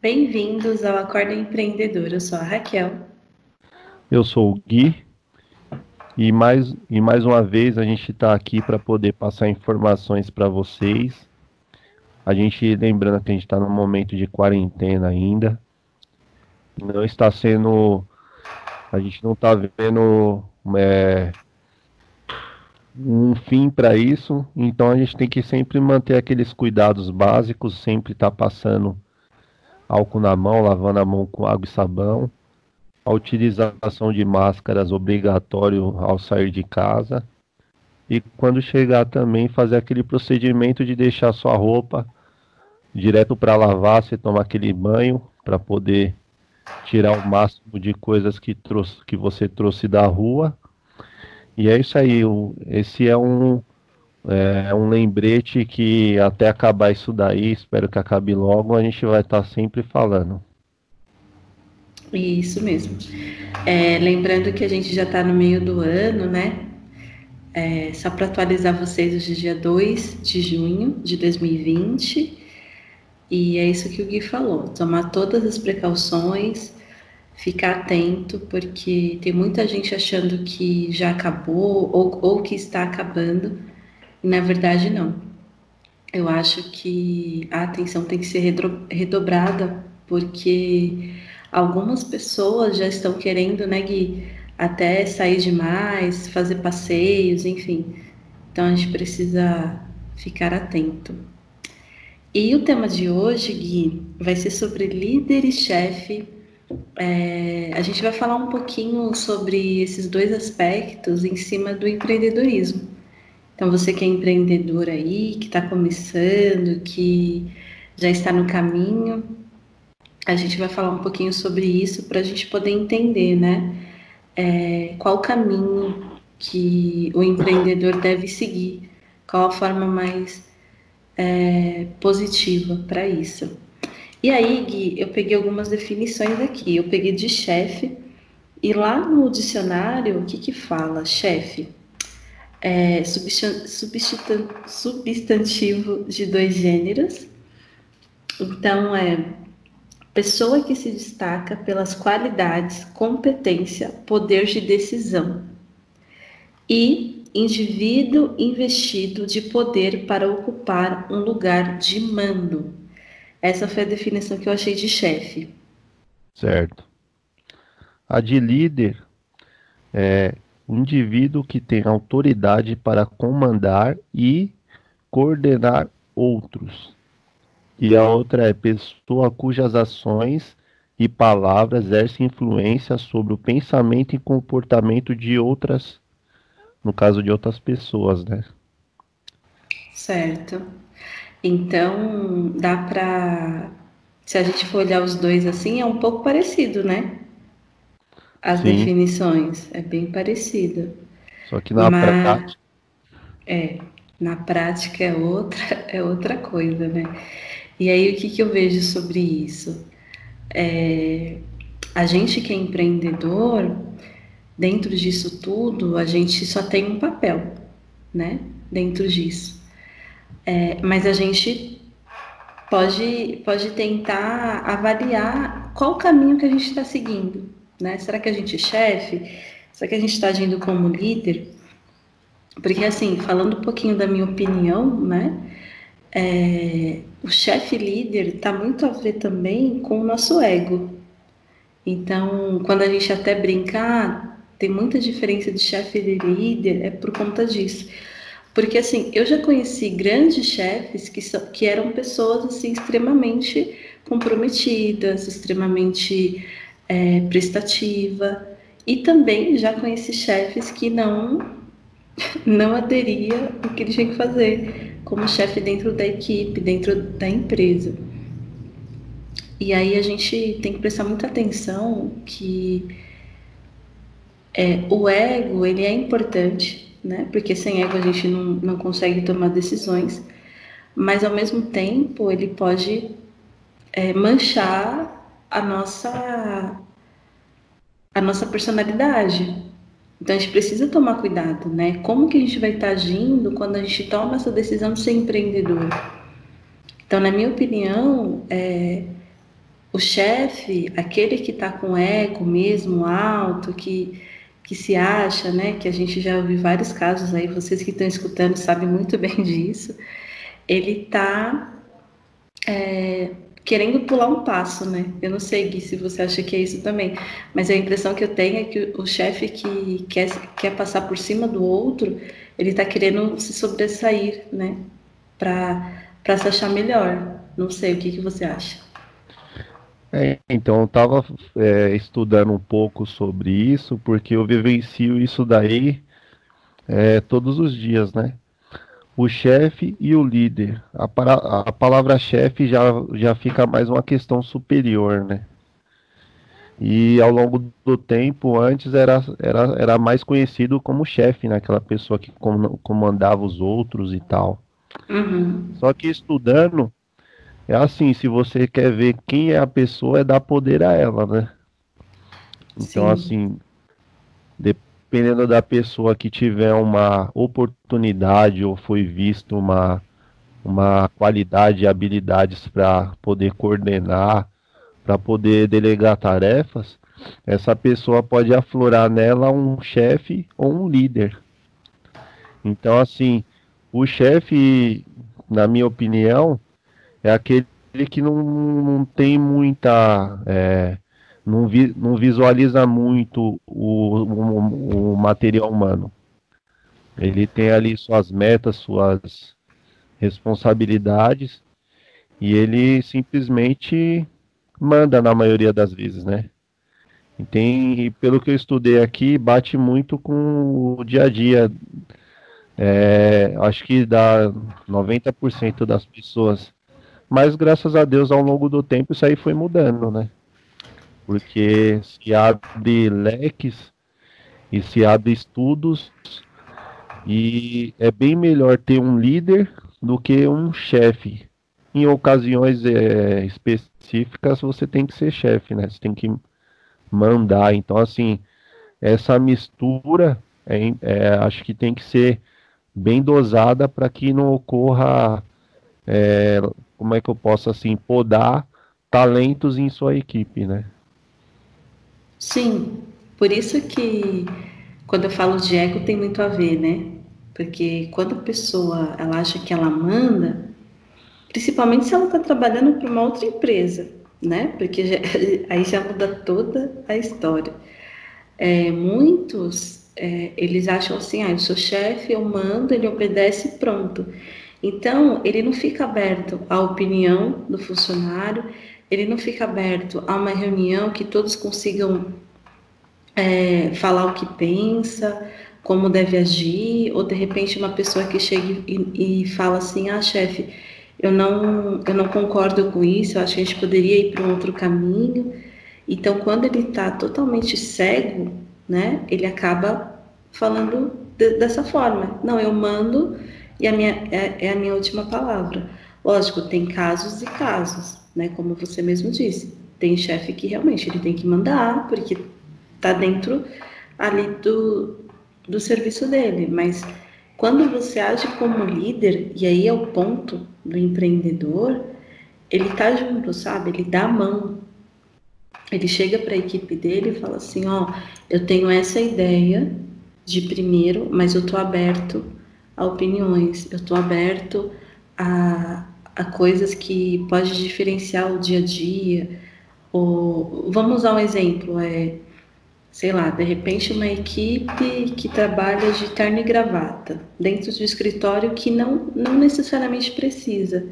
Bem-vindos ao Acorda Empreendedor. Eu sou a Raquel. Eu sou o Gui. E mais, e mais uma vez a gente está aqui para poder passar informações para vocês. A gente, lembrando que a gente está no momento de quarentena ainda. Não está sendo. A gente não está vendo é, um fim para isso. Então a gente tem que sempre manter aqueles cuidados básicos, sempre estar tá passando álcool na mão, lavando a mão com água e sabão, a utilização de máscaras obrigatório ao sair de casa e quando chegar também fazer aquele procedimento de deixar sua roupa direto para lavar, você tomar aquele banho para poder tirar o máximo de coisas que trouxe que você trouxe da rua. E é isso aí, esse é um é um lembrete que até acabar isso daí, espero que acabe logo, a gente vai estar tá sempre falando. Isso mesmo. É, lembrando que a gente já está no meio do ano, né? É, só para atualizar vocês, hoje é dia 2 de junho de 2020. E é isso que o Gui falou: tomar todas as precauções, ficar atento, porque tem muita gente achando que já acabou ou, ou que está acabando na verdade, não. Eu acho que a atenção tem que ser redobrada, porque algumas pessoas já estão querendo, né, Gui, até sair demais, fazer passeios, enfim. Então a gente precisa ficar atento. E o tema de hoje, Gui, vai ser sobre líder e chefe. É, a gente vai falar um pouquinho sobre esses dois aspectos em cima do empreendedorismo. Então, você que é empreendedor aí, que está começando, que já está no caminho, a gente vai falar um pouquinho sobre isso para a gente poder entender, né? É, qual o caminho que o empreendedor deve seguir, qual a forma mais é, positiva para isso. E aí, Gui, eu peguei algumas definições aqui. Eu peguei de chefe, e lá no dicionário, o que que fala? Chefe é, substantivo de dois gêneros. Então, é pessoa que se destaca pelas qualidades, competência, poder de decisão. E indivíduo investido de poder para ocupar um lugar de mando. Essa foi a definição que eu achei de chefe. Certo. A de líder é indivíduo que tem autoridade para comandar e coordenar outros. E a outra é pessoa cujas ações e palavras exercem influência sobre o pensamento e comportamento de outras, no caso de outras pessoas, né? Certo. Então, dá para se a gente for olhar os dois assim, é um pouco parecido, né? As Sim. definições. É bem parecida. Só que na Mas, prática. É, na prática é outra, é outra coisa, né? E aí o que, que eu vejo sobre isso? É, a gente que é empreendedor, dentro disso tudo, a gente só tem um papel, né? Dentro disso. É, mas a gente pode, pode tentar avaliar qual o caminho que a gente está seguindo. Né? Será que a gente é chefe? Será que a gente está agindo como líder? Porque, assim, falando um pouquinho da minha opinião, né? É, o chefe líder está muito a ver também com o nosso ego. Então, quando a gente até brincar, tem muita diferença de chefe e líder, é por conta disso. Porque, assim, eu já conheci grandes chefes que, são, que eram pessoas, assim, extremamente comprometidas, extremamente é, prestativa. E também já conheci chefes que não não aderia o que ele tinha que fazer como chefe dentro da equipe, dentro da empresa. E aí a gente tem que prestar muita atenção que é, o ego ele é importante, né? Porque sem ego a gente não, não consegue tomar decisões, mas ao mesmo tempo ele pode é, manchar a nossa a nossa personalidade. Então a gente precisa tomar cuidado, né? Como que a gente vai estar agindo quando a gente toma essa decisão de ser empreendedor? Então, na minha opinião, é, o chefe, aquele que está com ego mesmo alto, que, que se acha, né? Que a gente já ouviu vários casos aí, vocês que estão escutando sabem muito bem disso. Ele está é, querendo pular um passo, né? Eu não sei, Gui, se você acha que é isso também, mas a impressão que eu tenho é que o chefe que quer, quer passar por cima do outro, ele está querendo se sobressair, né? Para se achar melhor. Não sei, o que, que você acha? É, então, eu estava é, estudando um pouco sobre isso, porque eu vivencio isso daí é, todos os dias, né? O chefe e o líder. A, a palavra chefe já, já fica mais uma questão superior, né? E ao longo do tempo, antes era, era, era mais conhecido como chefe, né? Aquela pessoa que comandava os outros e tal. Uhum. Só que estudando, é assim, se você quer ver quem é a pessoa, é dar poder a ela, né? Então, Sim. assim, dependendo da pessoa que tiver uma oportunidade ou foi visto uma, uma qualidade e habilidades para poder coordenar, para poder delegar tarefas, essa pessoa pode aflorar nela um chefe ou um líder. Então, assim, o chefe, na minha opinião, é aquele que não, não tem muita. É, não, vi, não visualiza muito o, o, o material humano. Ele tem ali suas metas, suas responsabilidades e ele simplesmente manda na maioria das vezes, né? E tem, pelo que eu estudei aqui, bate muito com o dia a dia. É, acho que dá 90% das pessoas. Mas graças a Deus, ao longo do tempo, isso aí foi mudando, né? Porque se abre leques e se abre estudos e é bem melhor ter um líder do que um chefe. Em ocasiões é, específicas você tem que ser chefe, né? Você tem que mandar. Então assim essa mistura é, é, acho que tem que ser bem dosada para que não ocorra é, como é que eu posso assim podar talentos em sua equipe, né? Sim, por isso que quando eu falo de ego tem muito a ver, né? Porque quando a pessoa ela acha que ela manda, principalmente se ela está trabalhando para uma outra empresa, né? Porque já, aí já muda toda a história. É, muitos é, eles acham assim, ah, eu sou chefe, eu mando, ele obedece, pronto. Então ele não fica aberto à opinião do funcionário, ele não fica aberto a uma reunião que todos consigam é, falar o que pensa, como deve agir, ou de repente uma pessoa que chega e, e fala assim, ah, chefe, eu não, eu não concordo com isso, eu acho que a gente poderia ir para um outro caminho. Então, quando ele está totalmente cego, né, ele acaba falando de, dessa forma. Não, eu mando e a minha, é, é a minha última palavra. Lógico, tem casos e casos né? Como você mesmo disse, tem chefe que realmente ele tem que mandar, porque está dentro ali do, do serviço dele, mas quando você age como líder, e aí é o ponto do empreendedor, ele tá junto, sabe? Ele dá a mão. Ele chega para a equipe dele e fala assim: Ó, eu tenho essa ideia de primeiro, mas eu tô aberto a opiniões, eu tô aberto a, a coisas que pode diferenciar o dia a dia. Ou, vamos usar um exemplo, é, sei lá, de repente uma equipe que trabalha de terno e gravata dentro do escritório que não, não necessariamente precisa.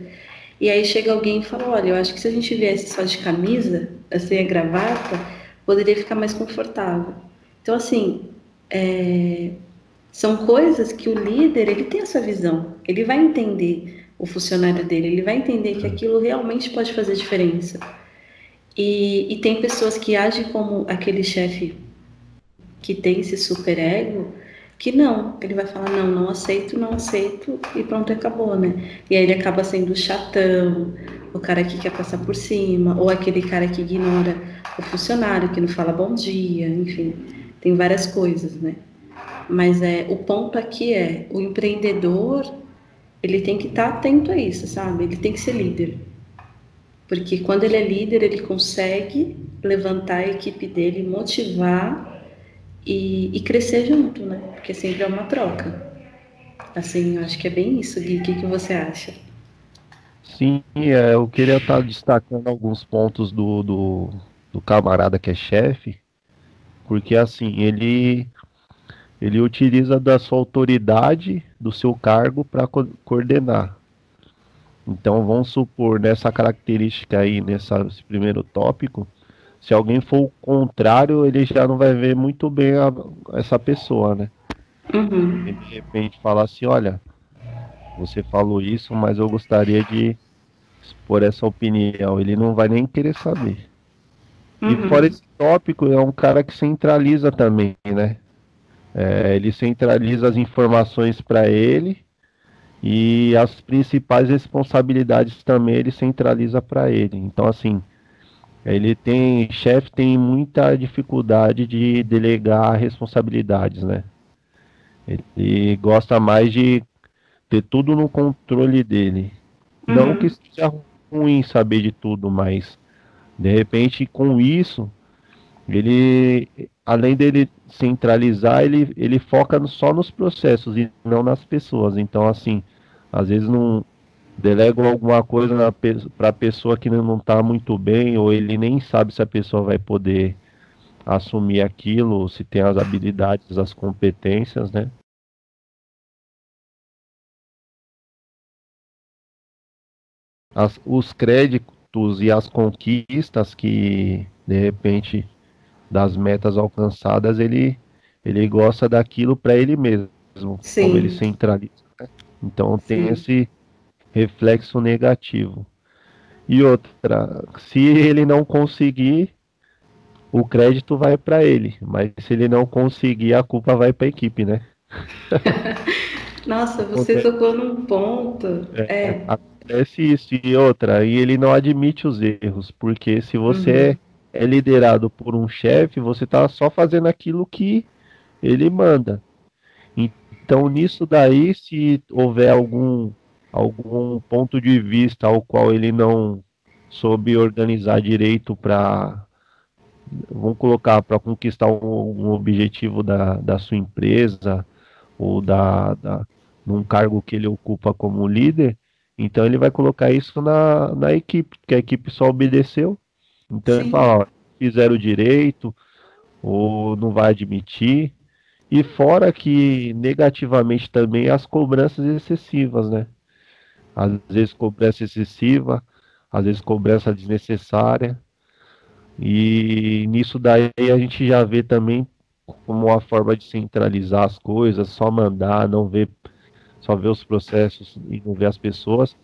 E aí chega alguém e fala, olha, eu acho que se a gente viesse só de camisa, sem a gravata, poderia ficar mais confortável. Então, assim, é, são coisas que o líder, ele tem essa visão, ele vai entender o funcionário dele, ele vai entender que aquilo realmente pode fazer diferença. E, e tem pessoas que agem como aquele chefe que tem esse super ego, que não, ele vai falar, não, não aceito, não aceito, e pronto, acabou, né? E aí ele acaba sendo o chatão, o cara que quer passar por cima, ou aquele cara que ignora o funcionário, que não fala bom dia, enfim, tem várias coisas, né? Mas é, o ponto aqui é, o empreendedor ele tem que estar tá atento a isso, sabe? Ele tem que ser líder. Porque quando ele é líder, ele consegue levantar a equipe dele, motivar e, e crescer junto, né? Porque sempre é uma troca. Assim, eu acho que é bem isso, Gui. O que, que você acha? Sim, é, eu queria estar destacando alguns pontos do, do, do camarada que é chefe, porque assim, ele ele utiliza da sua autoridade, do seu cargo para co coordenar. Então vamos supor nessa característica aí, nesse primeiro tópico, se alguém for o contrário, ele já não vai ver muito bem a, essa pessoa, né? Uhum. De repente falar assim, olha, você falou isso, mas eu gostaria de expor essa opinião. Ele não vai nem querer saber. Uhum. E fora esse tópico, é um cara que centraliza também, né? É, ele centraliza as informações para ele e as principais responsabilidades também ele centraliza para ele. Então, assim, ele tem, chefe tem muita dificuldade de delegar responsabilidades, né? Ele gosta mais de ter tudo no controle dele. Uhum. Não que seja ruim saber de tudo, mas de repente com isso ele além dele centralizar, ele, ele foca só nos processos e não nas pessoas. Então, assim, às vezes não delegam alguma coisa para a pessoa que não está muito bem, ou ele nem sabe se a pessoa vai poder assumir aquilo, se tem as habilidades, as competências, né? As, os créditos e as conquistas que de repente das metas alcançadas, ele, ele gosta daquilo para ele mesmo, Sim. como ele centraliza. Né? Então tem Sim. esse reflexo negativo. E outra, se ele não conseguir, o crédito vai para ele, mas se ele não conseguir, a culpa vai para a equipe, né? Nossa, você tocou num ponto. É, é. Acontece isso e outra, e ele não admite os erros, porque se você uhum. É liderado por um chefe, você está só fazendo aquilo que ele manda. Então, nisso daí, se houver algum, algum ponto de vista ao qual ele não soube organizar direito para, vamos colocar, para conquistar um, um, objetivo da, da sua empresa ou da, da, num cargo que ele ocupa como líder, então ele vai colocar isso na, na equipe, porque a equipe só obedeceu então Sim. ele fala, ó, fizeram direito, ou não vai admitir. E fora que negativamente também as cobranças excessivas, né? Às vezes cobrança excessiva, às vezes cobrança desnecessária. E nisso daí a gente já vê também como uma forma de centralizar as coisas, só mandar, não ver, só ver os processos e não ver as pessoas.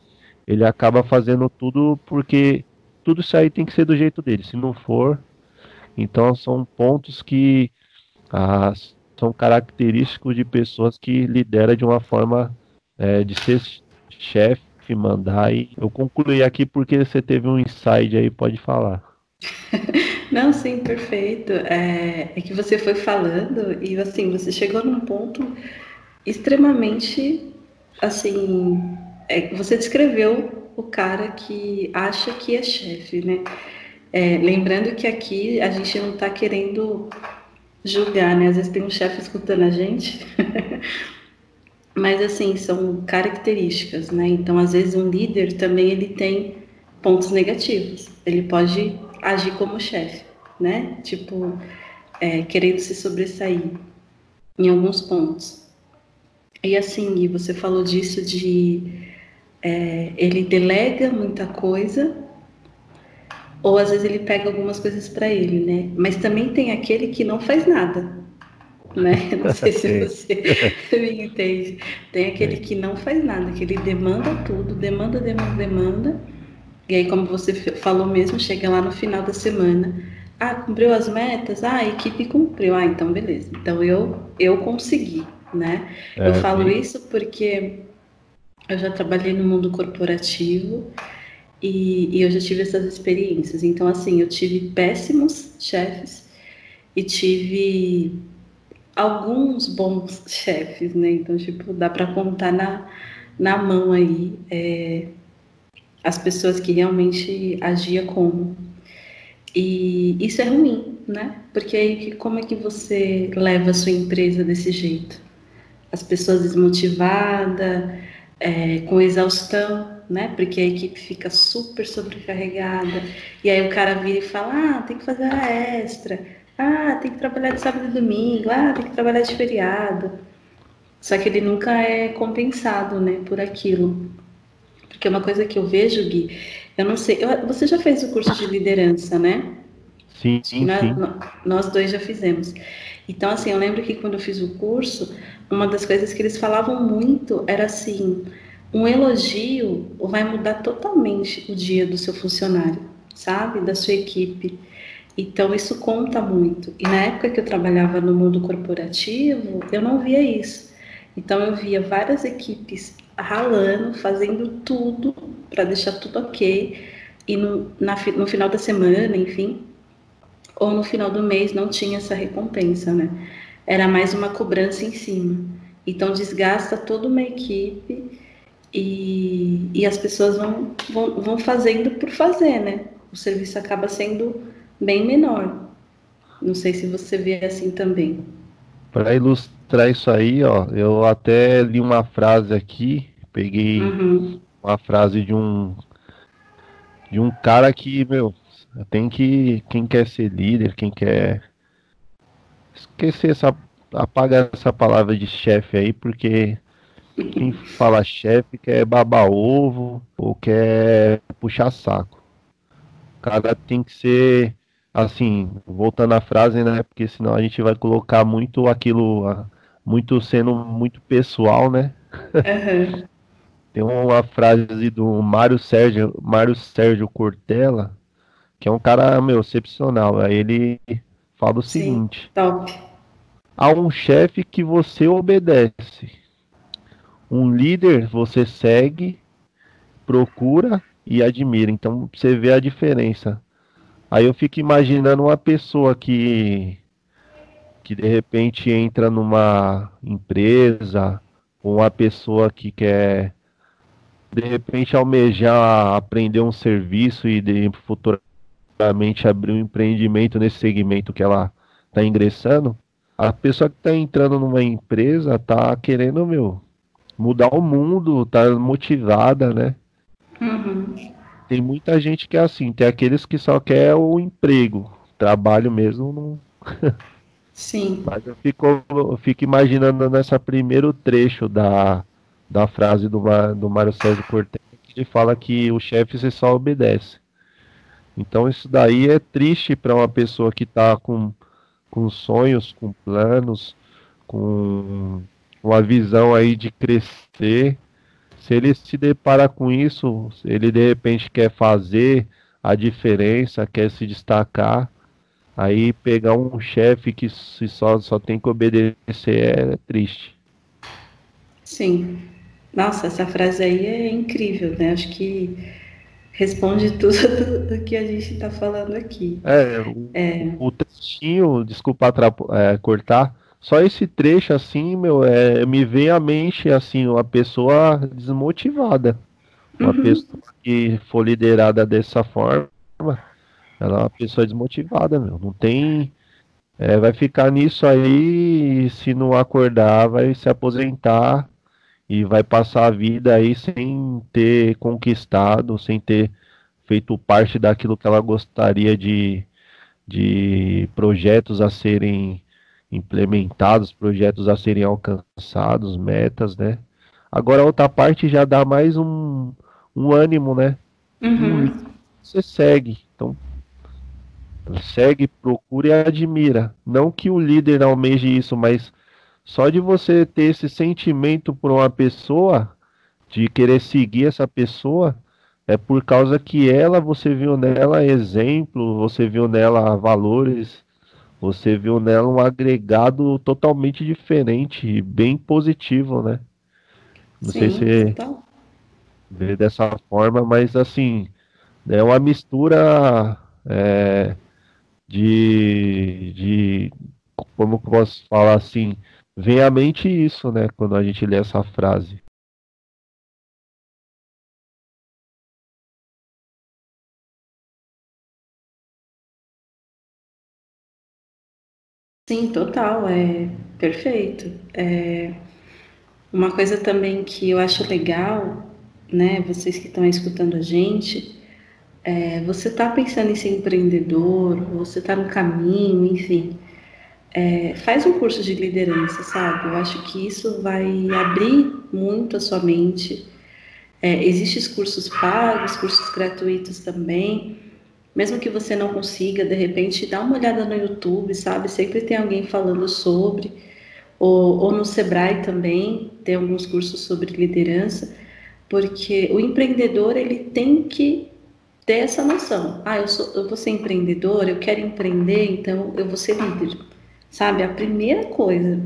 Ele acaba fazendo tudo porque tudo isso aí tem que ser do jeito dele. Se não for, então são pontos que ah, são característicos de pessoas que lideram de uma forma é, de ser chefe, mandar. E eu concluí aqui porque você teve um insight aí, pode falar. Não, sim, perfeito. É, é, que você foi falando e assim, você chegou num ponto extremamente assim. É, você descreveu o cara que acha que é chefe, né? É, lembrando que aqui a gente não está querendo julgar, né? Às vezes tem um chefe escutando a gente, mas assim são características, né? Então às vezes um líder também ele tem pontos negativos. Ele pode agir como chefe, né? Tipo é, querendo se sobressair em alguns pontos. E assim, e você falou disso de é, ele delega muita coisa, ou às vezes ele pega algumas coisas para ele, né? Mas também tem aquele que não faz nada, né? Não sei se você me entende. Tem aquele que não faz nada, que ele demanda tudo, demanda, demanda, demanda. E aí, como você falou mesmo, chega lá no final da semana. Ah, cumpriu as metas? Ah, a equipe cumpriu. Ah, então beleza. Então eu, eu consegui, né? É, eu falo sim. isso porque eu já trabalhei no mundo corporativo e, e, eu já tive essas experiências. Então, assim, eu tive péssimos chefes e tive alguns bons chefes, né? Então, tipo, dá para contar na, na mão aí é, as pessoas que realmente agia como. E isso é ruim, né? Porque aí como é que você leva a sua empresa desse jeito? As pessoas desmotivadas, é, com exaustão, né? Porque a equipe fica super sobrecarregada. E aí o cara vira e fala: ah, tem que fazer a extra. Ah, tem que trabalhar de sábado e domingo. Ah, tem que trabalhar de feriado. Só que ele nunca é compensado, né, por aquilo. Porque uma coisa que eu vejo, Gui, eu não sei, eu, você já fez o curso de liderança, né? Sim, sim, nós, sim. Nós dois já fizemos. Então, assim, eu lembro que quando eu fiz o curso, uma das coisas que eles falavam muito era assim: um elogio vai mudar totalmente o dia do seu funcionário, sabe? Da sua equipe. Então, isso conta muito. E na época que eu trabalhava no mundo corporativo, eu não via isso. Então eu via várias equipes ralando, fazendo tudo para deixar tudo ok, e no, na, no final da semana, enfim, ou no final do mês não tinha essa recompensa, né? Era mais uma cobrança em cima. Então desgasta toda uma equipe e, e as pessoas vão, vão, vão fazendo por fazer, né? O serviço acaba sendo bem menor. Não sei se você vê assim também. Para ilustrar isso aí, ó, eu até li uma frase aqui, peguei uhum. uma frase de um de um cara que, meu, tem que quem quer ser líder, quem quer esquecer essa apaga essa palavra de chefe aí, porque quem fala chefe quer babar ovo ou quer puxar saco. O cara tem que ser assim, voltando à frase, né? Porque senão a gente vai colocar muito aquilo, muito sendo muito pessoal, né? Uhum. Tem uma frase do Mário Sérgio, Mário Sérgio Cortella, que é um cara, meu, excepcional. Ele fala o Sim, seguinte: top. Há um chefe que você obedece. Um líder você segue, procura e admira. Então você vê a diferença. Aí eu fico imaginando uma pessoa que que de repente entra numa empresa, ou uma pessoa que quer de repente almejar aprender um serviço e de, futuramente abrir um empreendimento nesse segmento que ela está ingressando, a pessoa que está entrando numa empresa está querendo, meu, mudar o mundo, tá motivada, né? Uhum tem muita gente que é assim, tem aqueles que só quer o emprego, trabalho mesmo não. Sim. Mas eu fico, eu fico imaginando nessa primeiro trecho da, da frase do, do Mário Sérgio Cortez, que ele fala que o chefe você só obedece. Então isso daí é triste para uma pessoa que está com, com sonhos, com planos, com uma visão aí de crescer se ele se depara com isso, ele de repente quer fazer a diferença, quer se destacar, aí pegar um chefe que se só, só tem que obedecer é triste. Sim. Nossa, essa frase aí é incrível, né? Acho que responde tudo do que a gente está falando aqui. É, o, é. o textinho, desculpa é, cortar, só esse trecho, assim, meu, é, me vem à mente, assim, uma pessoa desmotivada. Uma uhum. pessoa que for liderada dessa forma, ela é uma pessoa desmotivada, meu. Não tem. É, vai ficar nisso aí, se não acordar, vai se aposentar e vai passar a vida aí sem ter conquistado, sem ter feito parte daquilo que ela gostaria de, de projetos a serem implementados, projetos a serem alcançados, metas, né? Agora a outra parte já dá mais um, um ânimo, né? Uhum. Você segue, então segue, procura e admira. Não que o líder almeje isso, mas só de você ter esse sentimento por uma pessoa, de querer seguir essa pessoa, é por causa que ela, você viu nela exemplo, você viu nela valores, você viu nela um agregado totalmente diferente, bem positivo, né? Não Sim, sei se então. vê dessa forma, mas assim, é uma mistura é, de, de. Como posso falar assim? vem à mente isso, né? Quando a gente lê essa frase. Sim, total, é perfeito. É... Uma coisa também que eu acho legal, né, vocês que estão escutando a gente, é, você está pensando em ser empreendedor, você está no caminho, enfim, é, faz um curso de liderança, sabe? Eu acho que isso vai abrir muito a sua mente. É, existem cursos pagos, cursos gratuitos também. Mesmo que você não consiga, de repente, dá uma olhada no YouTube, sabe? Sempre tem alguém falando sobre. Ou, ou no Sebrae também, tem alguns cursos sobre liderança. Porque o empreendedor, ele tem que ter essa noção. Ah, eu, sou, eu vou ser empreendedor, eu quero empreender, então eu vou ser líder. Sabe? A primeira coisa.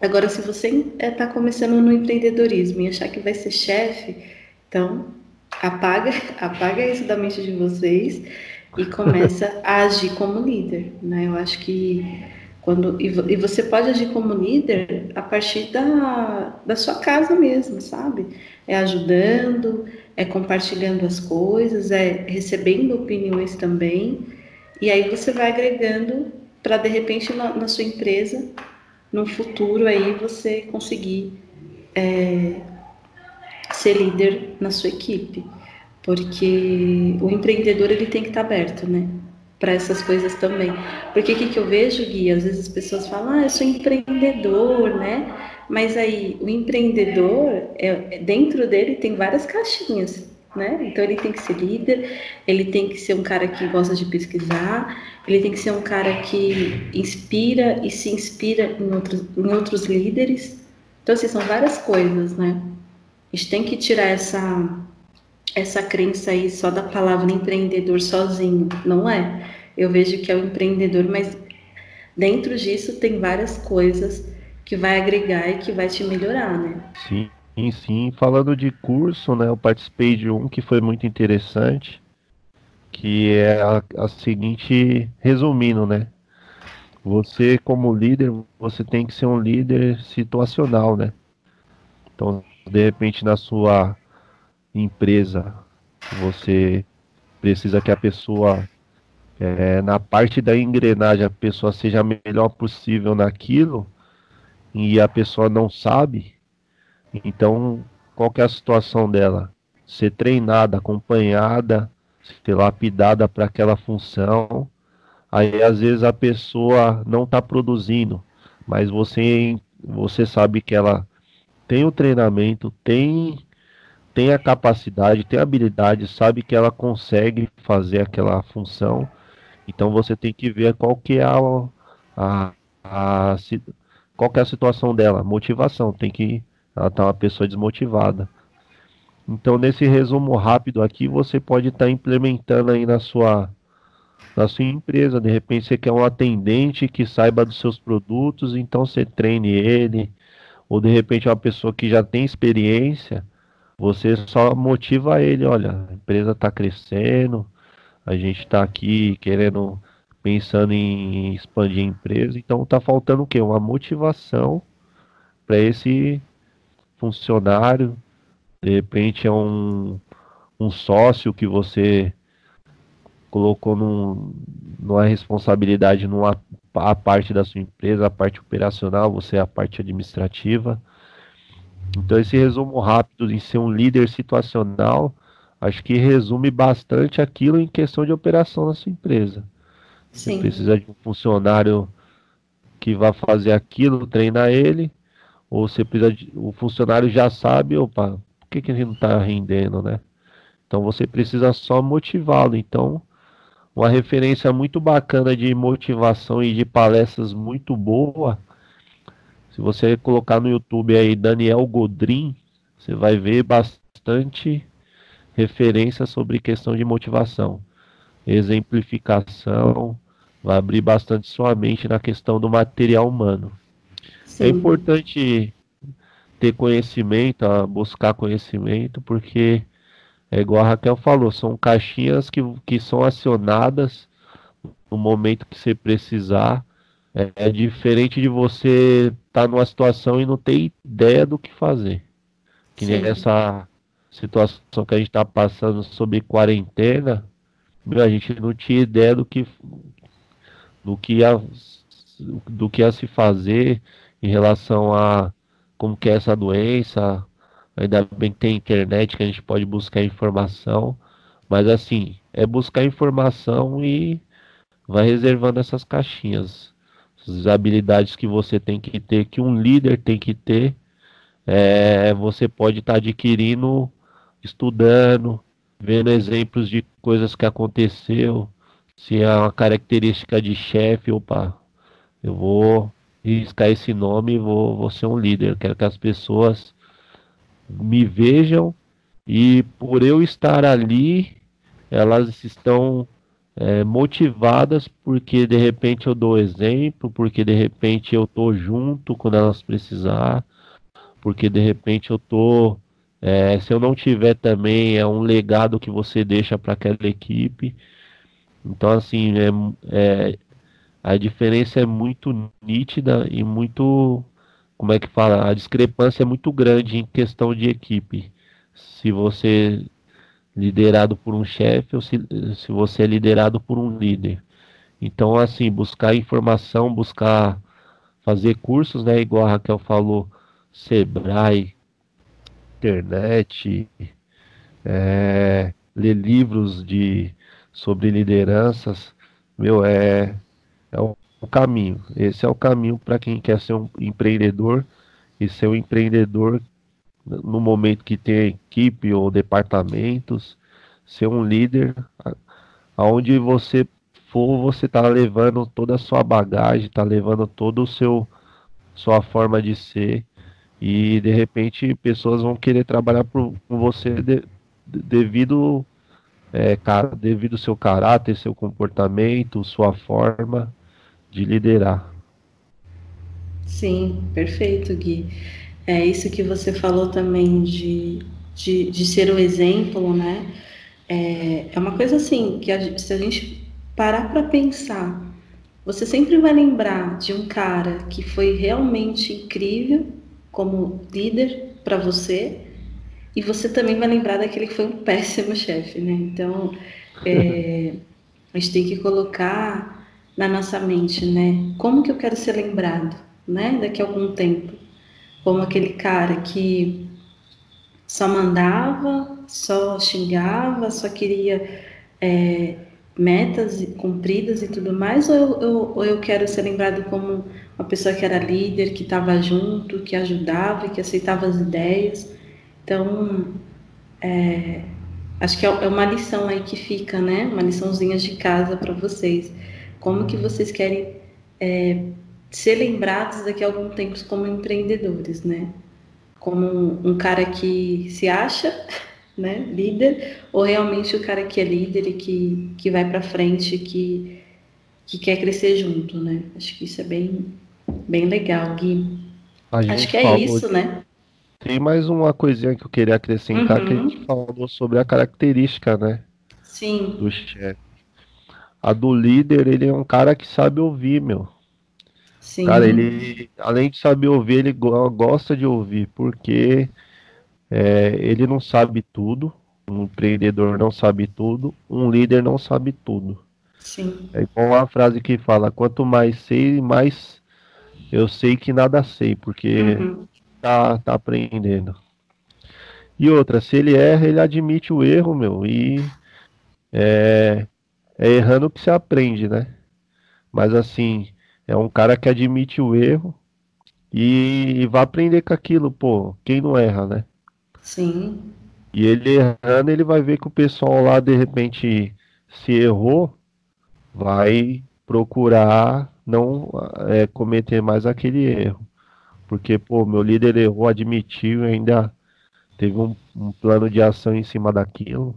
Agora, se você está começando no empreendedorismo e achar que vai ser chefe, então apaga, apaga isso da mente de vocês e começa a agir como líder, né? Eu acho que quando e, você pode agir como líder a partir da, da sua casa mesmo, sabe? É ajudando, é compartilhando as coisas, é recebendo opiniões também, e aí você vai agregando para de repente na, na, sua empresa, no futuro aí você conseguir é, ser líder na sua equipe, porque o empreendedor ele tem que estar tá aberto, né? Para essas coisas também. Porque o que, que eu vejo, Gui? Às vezes as pessoas falam, ah, eu sou empreendedor, né? Mas aí o empreendedor, é, dentro dele tem várias caixinhas. Né? Então ele tem que ser líder, ele tem que ser um cara que gosta de pesquisar, ele tem que ser um cara que inspira e se inspira em outros, em outros líderes. Então, assim, são várias coisas, né? A gente tem que tirar essa, essa crença aí só da palavra empreendedor sozinho. Não é. Eu vejo que é o empreendedor, mas dentro disso tem várias coisas que vai agregar e que vai te melhorar, né? Sim. Sim, sim. Falando de curso, né, eu participei de um que foi muito interessante, que é a, a seguinte, resumindo, né? Você como líder, você tem que ser um líder situacional, né? Então, de repente na sua empresa, você precisa que a pessoa é, na parte da engrenagem a pessoa seja a melhor possível naquilo e a pessoa não sabe, então, qual é a situação dela? Ser treinada, acompanhada, ser lapidada para aquela função. Aí às vezes a pessoa não está produzindo, mas você você sabe que ela tem o treinamento, tem tem a capacidade, tem a habilidade, sabe que ela consegue fazer aquela função. Então você tem que ver qual que é a, a, a qual que é a situação dela, motivação, tem que ela está uma pessoa desmotivada. Então, nesse resumo rápido aqui, você pode estar tá implementando aí na sua, na sua empresa. De repente, você quer um atendente que saiba dos seus produtos, então você treine ele. Ou de repente, uma pessoa que já tem experiência, você só motiva ele: olha, a empresa está crescendo, a gente está aqui querendo, pensando em expandir a empresa. Então, está faltando o quê? Uma motivação para esse funcionário, de repente é um, um sócio que você colocou num, numa responsabilidade numa a parte da sua empresa, a parte operacional, você é a parte administrativa. Então esse resumo rápido em ser um líder situacional, acho que resume bastante aquilo em questão de operação na sua empresa. Sim. Você precisa de um funcionário que vá fazer aquilo, treinar ele, ou precisa de, o funcionário já sabe, opa, por que, que ele não está rendendo, né? Então você precisa só motivá-lo. Então, uma referência muito bacana de motivação e de palestras muito boa. Se você colocar no YouTube aí Daniel Godrin, você vai ver bastante referência sobre questão de motivação, exemplificação, vai abrir bastante sua mente na questão do material humano. É Sim. É importante ter conhecimento, buscar conhecimento, porque é igual a Raquel falou, são caixinhas que, que são acionadas no momento que você precisar. É, é diferente de você estar tá numa situação e não ter ideia do que fazer. Que nem essa situação que a gente está passando sobre quarentena, a gente não tinha ideia do que, do que ia do que a se fazer em relação a como que é essa doença. Ainda bem que tem internet que a gente pode buscar informação. Mas assim, é buscar informação e vai reservando essas caixinhas. As habilidades que você tem que ter, que um líder tem que ter, é, você pode estar tá adquirindo, estudando, vendo exemplos de coisas que aconteceu. Se é uma característica de chefe, opa, eu vou riscar esse nome e vou, vou ser um líder. Quero que as pessoas me vejam e por eu estar ali, elas estão é, motivadas porque de repente eu dou exemplo, porque de repente eu tô junto quando elas precisar, porque de repente eu tô é, se eu não tiver também é um legado que você deixa para aquela equipe. Então assim é, é, a diferença é muito nítida e muito como é que fala a discrepância é muito grande em questão de equipe. Se você liderado por um chefe ou se, se você é liderado por um líder. Então, assim, buscar informação, buscar fazer cursos, né? Igual a Raquel falou, Sebrae, internet, é, ler livros de, sobre lideranças, meu, é, é o, caminho. Esse é o caminho para quem quer ser um empreendedor e ser um empreendedor no momento que tem equipe ou departamentos, ser um líder, aonde você for, você está levando toda a sua bagagem, está levando todo o seu sua forma de ser e de repente pessoas vão querer trabalhar por, com você de, devido é, cara, devido ao seu caráter, seu comportamento, sua forma de liderar. Sim, perfeito, Gui. É isso que você falou também de, de, de ser o exemplo, né? É, é uma coisa assim, que a, se a gente parar para pensar, você sempre vai lembrar de um cara que foi realmente incrível como líder para você, e você também vai lembrar daquele que foi um péssimo chefe, né? Então, é, a gente tem que colocar na nossa mente, né? Como que eu quero ser lembrado, né? Daqui a algum tempo como aquele cara que só mandava, só xingava, só queria é, metas cumpridas e tudo mais, ou eu, eu, ou eu quero ser lembrado como uma pessoa que era líder, que estava junto, que ajudava, que aceitava as ideias. Então, é, acho que é, é uma lição aí que fica, né? Uma liçãozinha de casa para vocês. Como que vocês querem é, ser lembrados daqui a algum tempo como empreendedores, né? Como um, um cara que se acha né, líder, ou realmente o cara que é líder e que, que vai para frente, que, que quer crescer junto, né? Acho que isso é bem, bem legal, Gui. Acho que é isso, né? Tem mais uma coisinha que eu queria acrescentar, uhum. que a gente falou sobre a característica, né? Sim. Do chefe. A do líder, ele é um cara que sabe ouvir, meu. Sim. Cara, ele, além de saber ouvir, ele gosta de ouvir, porque é, ele não sabe tudo. Um empreendedor não sabe tudo, um líder não sabe tudo. Sim. É igual uma frase que fala: quanto mais sei, mais eu sei que nada sei, porque uhum. tá, tá aprendendo. E outra, se ele erra, ele admite o erro, meu, e é, é errando que se aprende, né? Mas assim, é um cara que admite o erro e, e vai aprender com aquilo, pô. Quem não erra, né? Sim. E ele errando, ele vai ver que o pessoal lá, de repente, se errou, vai procurar não é, cometer mais aquele erro. Porque, pô, meu líder errou, admitiu e ainda teve um, um plano de ação em cima daquilo.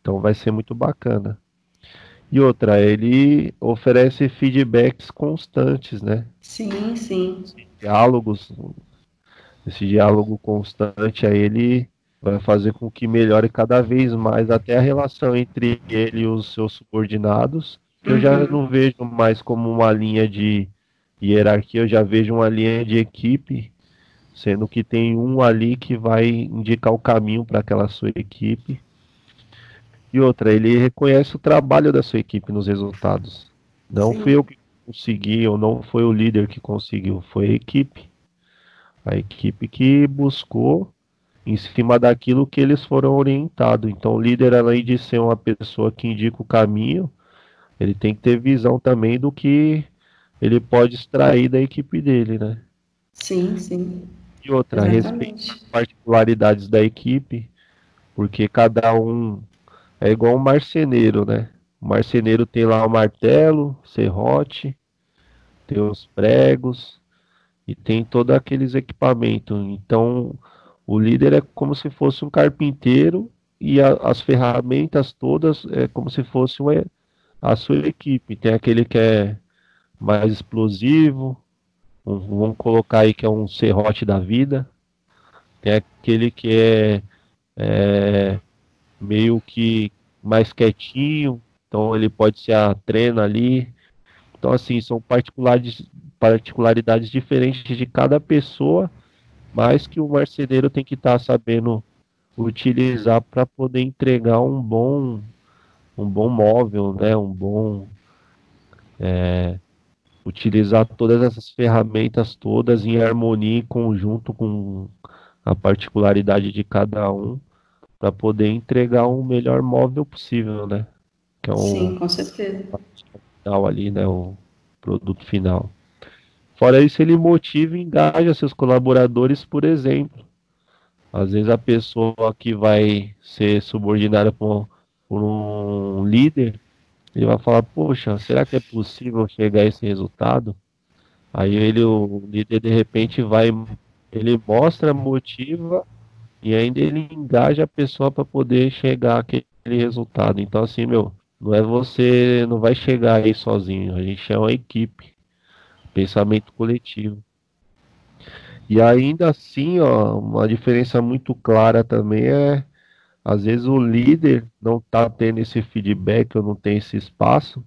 Então vai ser muito bacana. E outra, ele oferece feedbacks constantes, né? Sim, sim. Diálogos, esse diálogo constante aí ele vai fazer com que melhore cada vez mais até a relação entre ele e os seus subordinados. Eu uhum. já não vejo mais como uma linha de hierarquia, eu já vejo uma linha de equipe, sendo que tem um ali que vai indicar o caminho para aquela sua equipe e outra, ele reconhece o trabalho da sua equipe nos resultados. Não Sim. fui eu que conseguiram, não foi o líder que conseguiu, foi a equipe. A equipe que buscou em cima daquilo que eles foram orientados. Então, o líder, além de ser uma pessoa que indica o caminho, ele tem que ter visão também do que ele pode extrair da equipe dele, né? Sim, sim. E outra, respeito as particularidades da equipe, porque cada um é igual um marceneiro, né? O marceneiro tem lá o martelo, serrote, tem os pregos e tem todos aqueles equipamentos. Então, o líder é como se fosse um carpinteiro e a, as ferramentas todas é como se fosse uma, a sua equipe. Tem aquele que é mais explosivo, um, vamos colocar aí que é um serrote da vida. Tem aquele que é, é meio que mais quietinho, então ele pode ser a treina ali. Então, assim, são particularidades, particularidades diferentes de cada pessoa, mas que o marceneiro tem que estar tá sabendo utilizar para poder entregar um bom um bom móvel, né? Um bom é, utilizar todas essas ferramentas todas em harmonia e conjunto com a particularidade de cada um para poder entregar o um melhor móvel possível, né? Que é um, Sim, com certeza. Final ali, né? O produto final. Fora isso, ele motiva e engaja seus colaboradores, por exemplo. Às vezes a pessoa que vai ser subordinada por, por um líder, ele vai falar, poxa, será que é possível chegar a esse resultado? Aí ele, o líder, de repente, vai, ele mostra, motiva e ainda ele engaja a pessoa para poder chegar àquele resultado. Então, assim, meu, não é você, não vai chegar aí sozinho. A gente é uma equipe, pensamento coletivo. E ainda assim, ó, uma diferença muito clara também é, às vezes o líder não tá tendo esse feedback ou não tem esse espaço.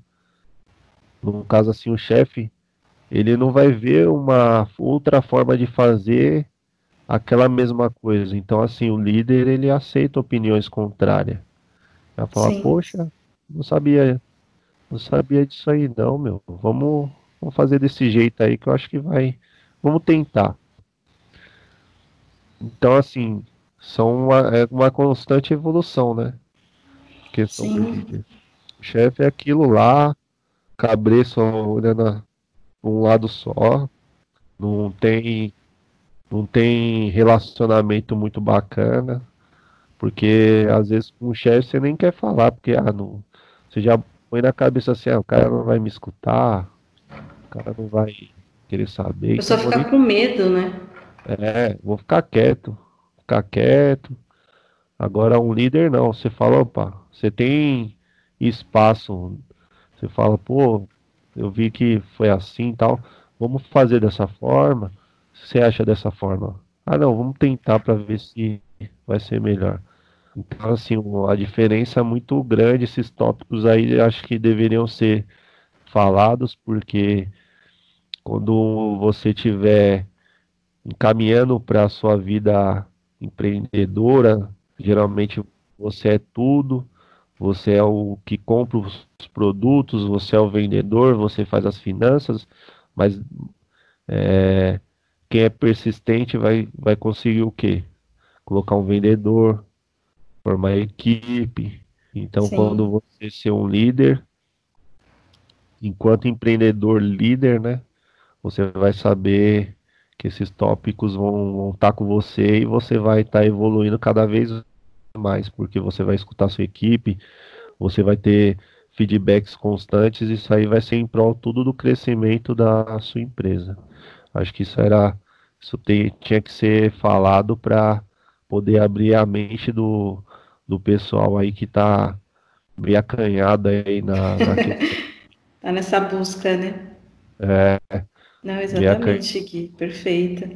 No caso assim, o chefe, ele não vai ver uma outra forma de fazer aquela mesma coisa. Então, assim, o líder ele aceita opiniões contrárias. Vai falar, Sim. poxa, não sabia, não sabia disso aí não, meu. Vamos, vamos fazer desse jeito aí que eu acho que vai. Vamos tentar. Então, assim, são uma, é uma constante evolução, né? Questão do O chefe é aquilo lá, cabreço olhando um lado só, não tem não tem relacionamento muito bacana, porque às vezes com o chefe você nem quer falar, porque ah, não, você já põe na cabeça assim, ah, o cara não vai me escutar, o cara não vai querer saber. A pessoa então, fica com medo, né? É, vou ficar quieto, ficar quieto. Agora um líder não, você fala, opa, você tem espaço, você fala, pô, eu vi que foi assim e tal, vamos fazer dessa forma. Você acha dessa forma? Ah, não, vamos tentar para ver se vai ser melhor. Então, assim, a diferença é muito grande. Esses tópicos aí acho que deveriam ser falados, porque quando você estiver encaminhando para a sua vida empreendedora, geralmente você é tudo, você é o que compra os produtos, você é o vendedor, você faz as finanças, mas é, quem é persistente vai, vai conseguir o quê? Colocar um vendedor, formar equipe. Então, Sim. quando você ser um líder, enquanto empreendedor líder, né? Você vai saber que esses tópicos vão, estar com você e você vai estar evoluindo cada vez mais, porque você vai escutar sua equipe, você vai ter feedbacks constantes, e isso aí vai ser em prol tudo do crescimento da sua empresa. Acho que isso era isso tinha que ser falado para poder abrir a mente do, do pessoal aí que está bem acanhado aí na, na tá nessa busca, né? É. Não, exatamente, Gui, perfeita.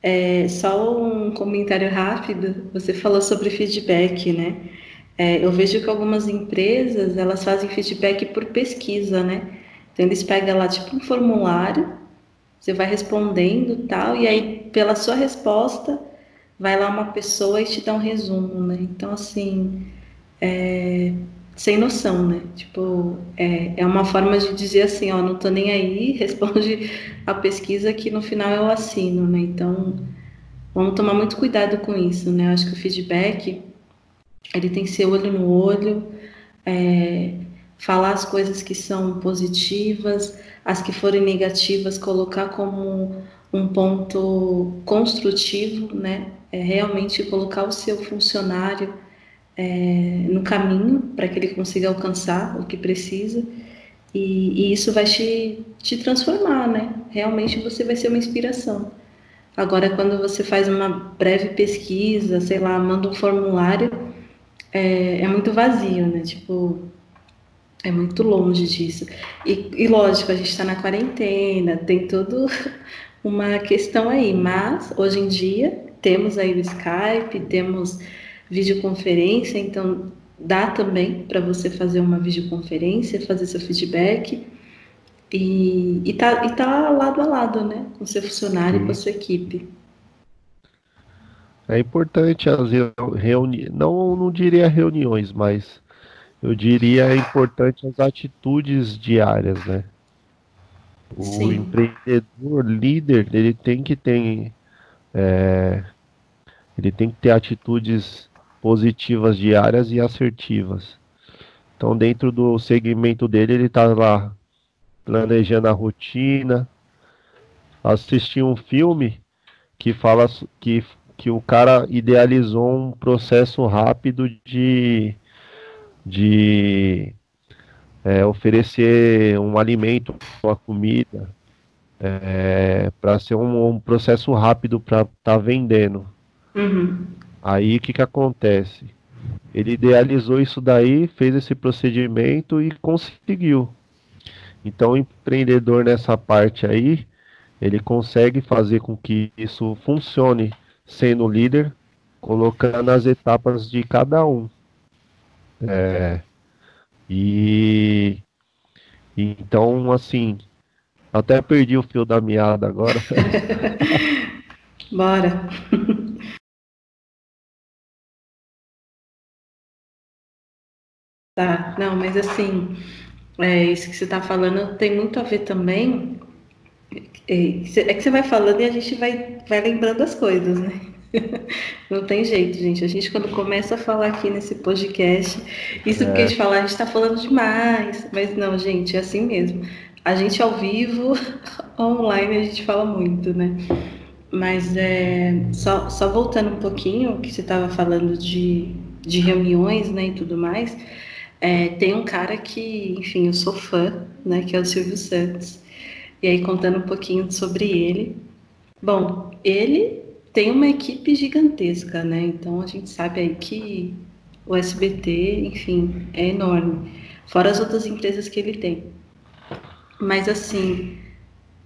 É, só um comentário rápido, você falou sobre feedback, né? É, eu vejo que algumas empresas, elas fazem feedback por pesquisa, né? Então, eles pegam lá, tipo, um formulário, você vai respondendo tal, e aí, pela sua resposta, vai lá uma pessoa e te dá um resumo, né? Então, assim, é, sem noção, né? Tipo, é, é uma forma de dizer assim, ó, não tô nem aí, responde a pesquisa que no final eu assino, né? Então, vamos tomar muito cuidado com isso, né? Eu acho que o feedback, ele tem que ser olho no olho, é, falar as coisas que são positivas, as que forem negativas, colocar como um ponto construtivo, né? É realmente colocar o seu funcionário é, no caminho para que ele consiga alcançar o que precisa. E, e, isso vai te, te transformar, né? Realmente você vai ser uma inspiração. Agora, quando você faz uma breve pesquisa, sei lá, manda um formulário, é, é muito vazio, né? Tipo, é muito longe disso. E, e lógico, a gente está na quarentena, tem toda uma questão aí, mas hoje em dia temos aí o Skype, temos videoconferência, então dá também para você fazer uma videoconferência, fazer seu feedback e, e, tá, e tá lado a lado, né? Com seu funcionário, Sim. com a sua equipe. É importante as reuniões, não, não diria reuniões, mas eu diria é importante as atitudes diárias, né? O Sim. empreendedor líder, ele tem que ter é, ele tem que ter atitudes positivas diárias e assertivas. Então, dentro do segmento dele, ele está lá planejando a rotina, assistir um filme que fala que, que o cara idealizou um processo rápido de, de é, oferecer um alimento, uma comida, é, para ser um, um, processo rápido para estar tá vendendo. Uhum. Aí o que, que acontece? Ele idealizou isso daí, fez esse procedimento e conseguiu. Então o empreendedor nessa parte aí, ele consegue fazer com que isso funcione sendo líder, colocando as etapas de cada um. É, e então assim, até perdi o fio da meada agora. Bora. Tá, não, mas assim, é, isso que você está falando tem muito a ver também. É, é que você vai falando e a gente vai, vai lembrando as coisas, né? Não tem jeito, gente. A gente, quando começa a falar aqui nesse podcast, isso é. porque a gente fala, a gente está falando demais. Mas não, gente, é assim mesmo. A gente ao vivo, online, a gente fala muito, né? Mas é, só, só voltando um pouquinho, que você estava falando de, de reuniões né, e tudo mais. É, tem um cara que, enfim, eu sou fã, né, que é o Silvio Santos. E aí, contando um pouquinho sobre ele. Bom, ele tem uma equipe gigantesca, né? Então, a gente sabe aí que o SBT, enfim, é enorme. Fora as outras empresas que ele tem. Mas, assim,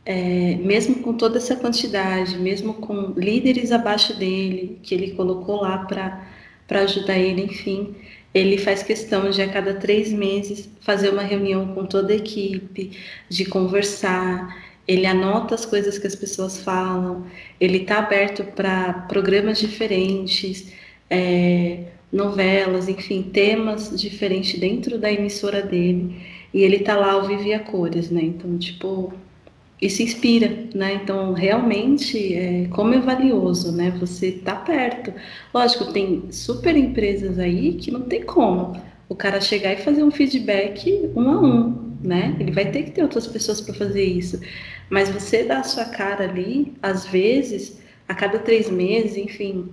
é, mesmo com toda essa quantidade, mesmo com líderes abaixo dele, que ele colocou lá para ajudar ele, enfim, ele faz questão de a cada três meses fazer uma reunião com toda a equipe, de conversar. Ele anota as coisas que as pessoas falam. Ele está aberto para programas diferentes, é, novelas, enfim, temas diferentes dentro da emissora dele. E ele está lá ao vivo cores, né? Então, tipo, isso inspira, né? Então, realmente, é, como é valioso, né? Você tá perto. Lógico, tem super empresas aí que não tem como o cara chegar e fazer um feedback um a um, né? Ele vai ter que ter outras pessoas para fazer isso. Mas você dá a sua cara ali, às vezes, a cada três meses, enfim,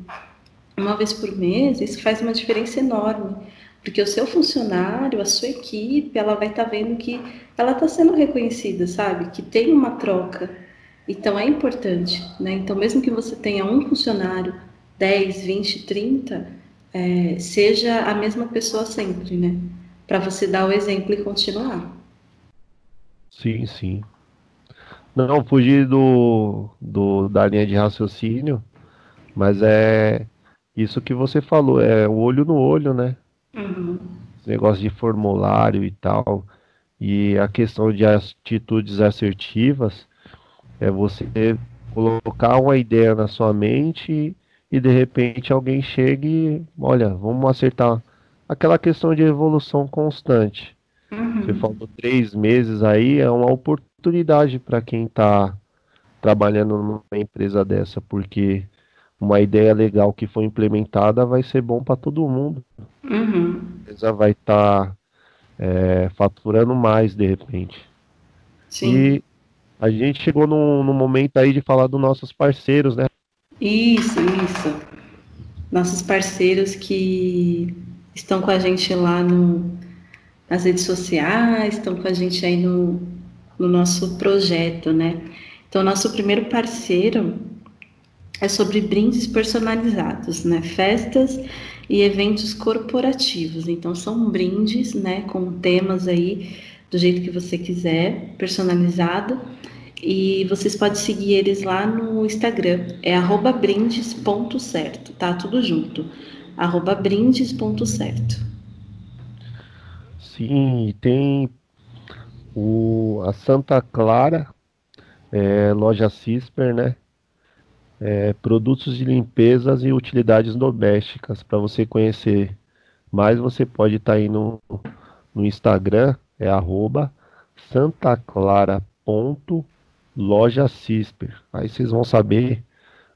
uma vez por mês, isso faz uma diferença enorme. Porque o seu funcionário, a sua equipe, ela vai estar tá vendo que ela está sendo reconhecida, sabe? Que tem uma troca. Então é importante, né? Então, mesmo que você tenha um funcionário, 10, 20, 30, é, seja a mesma pessoa sempre, né? Para você dar o exemplo e continuar. Sim, sim. Não, fugir do, do, da linha de raciocínio, mas é isso que você falou, é o olho no olho, né? Uhum. Esse negócio de formulário e tal. E a questão de atitudes assertivas é você colocar uma ideia na sua mente e de repente alguém chega e, olha, vamos acertar aquela questão de evolução constante. Uhum. Você falou três meses aí, é uma oportunidade para quem está trabalhando numa empresa dessa, porque uma ideia legal que foi implementada vai ser bom para todo mundo. Uhum. A empresa vai estar tá, é, faturando mais de repente. Sim. E a gente chegou no, no momento aí de falar dos nossos parceiros, né? Isso, isso. Nossos parceiros que estão com a gente lá no, nas redes sociais, estão com a gente aí no, no nosso projeto, né? Então, nosso primeiro parceiro é sobre brindes personalizados, né? Festas e eventos corporativos. Então, são brindes, né? Com temas aí do jeito que você quiser, personalizado. E vocês podem seguir eles lá no Instagram, é brindes.certo, tá? Tudo junto, brindes.certo. Sim, tem o, a Santa Clara, é, loja Cisper, né? É, produtos de limpezas e utilidades domésticas. Para você conhecer mais, você pode estar tá aí no, no Instagram, é arroba santaclara.lojacisper. Aí vocês vão saber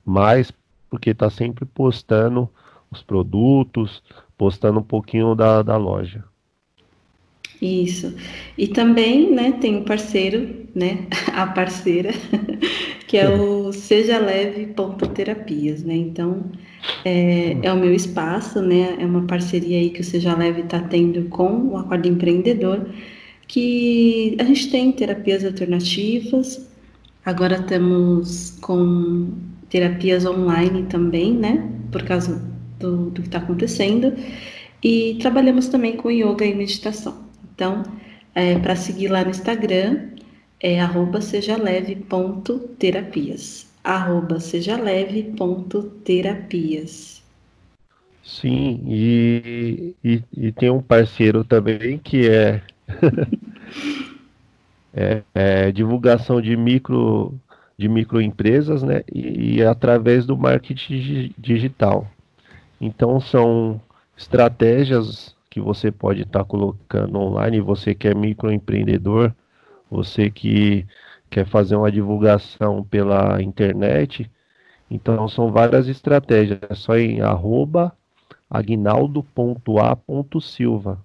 mais, porque tá sempre postando os produtos, postando um pouquinho da, da loja. Isso. E também, né, tem um parceiro, né, a parceira, que é o Seja Leve Ponto Terapias, né? Então, é, é, o meu espaço, né? É uma parceria aí que o Seja Leve está tendo com o Acordo Empreendedor, que a gente tem terapias alternativas. Agora estamos com terapias online também, né? Por causa do, do que está acontecendo. E trabalhamos também com yoga e meditação. Então, é, para seguir lá no Instagram, é arroba sejaleve.terapias. Arroba sejaleve.terapias. Sim, e, e, e, tem um parceiro também que é, é, é, divulgação de micro de microempresas, né? E, e através do marketing digital. Então são estratégias que você pode estar tá colocando online, você que é microempreendedor, você que quer fazer uma divulgação pela internet. Então são várias estratégias, é só em arroba agnaldo.a.silva.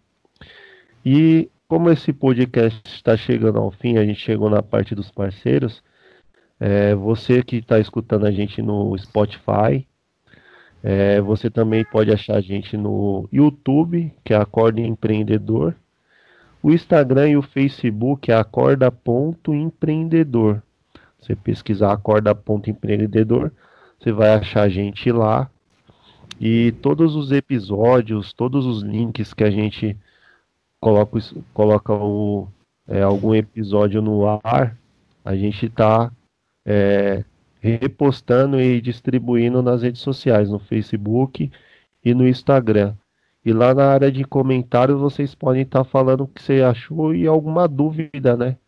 E como esse podcast está chegando ao fim, a gente chegou na parte dos parceiros, é, você que está escutando a gente no Spotify, é, você também pode achar a gente no YouTube, que é Acorda Empreendedor. O Instagram e o Facebook é acorda.empreendedor. Você pesquisar acorda.empreendedor, você vai achar a gente lá. E todos os episódios, todos os links que a gente coloca, coloca o, é, algum episódio no ar, a gente está é, repostando e distribuindo nas redes sociais, no Facebook e no Instagram. E lá na área de comentários vocês podem estar falando o que você achou e alguma dúvida, né?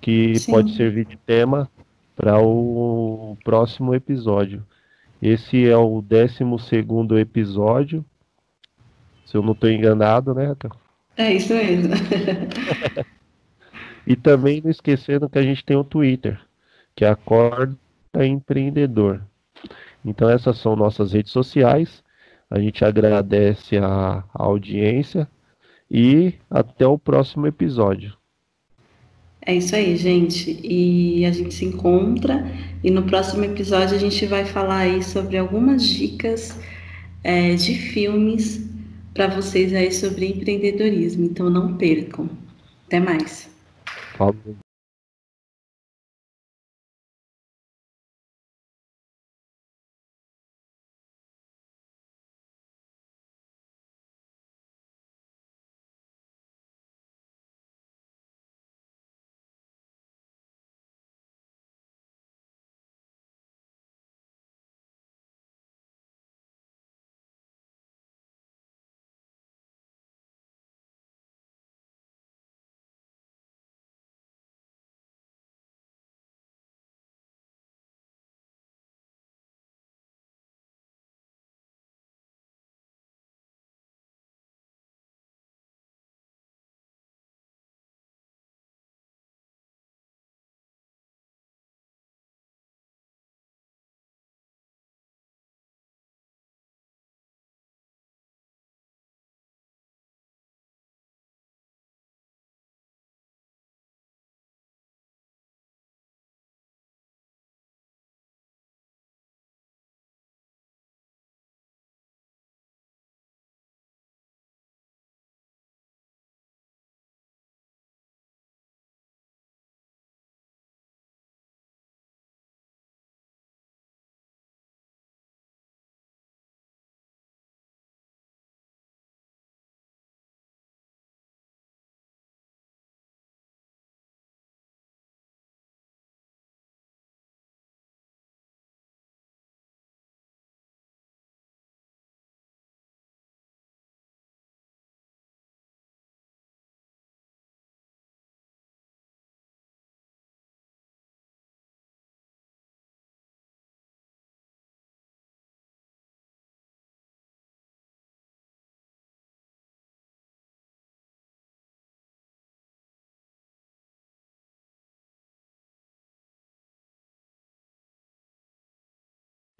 Que Sim. pode servir de tema para o próximo episódio. Esse é o 12 episódio. Se eu não estou enganado, né, É isso mesmo. e também não esquecendo que a gente tem o Twitter, que é Acorda empreendedor. Então essas são nossas redes sociais. A gente agradece a, a audiência e até o próximo episódio. É isso aí, gente. E a gente se encontra e no próximo episódio a gente vai falar aí sobre algumas dicas é, de filmes para vocês aí sobre empreendedorismo. Então não percam. Até mais. Falou.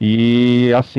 E assim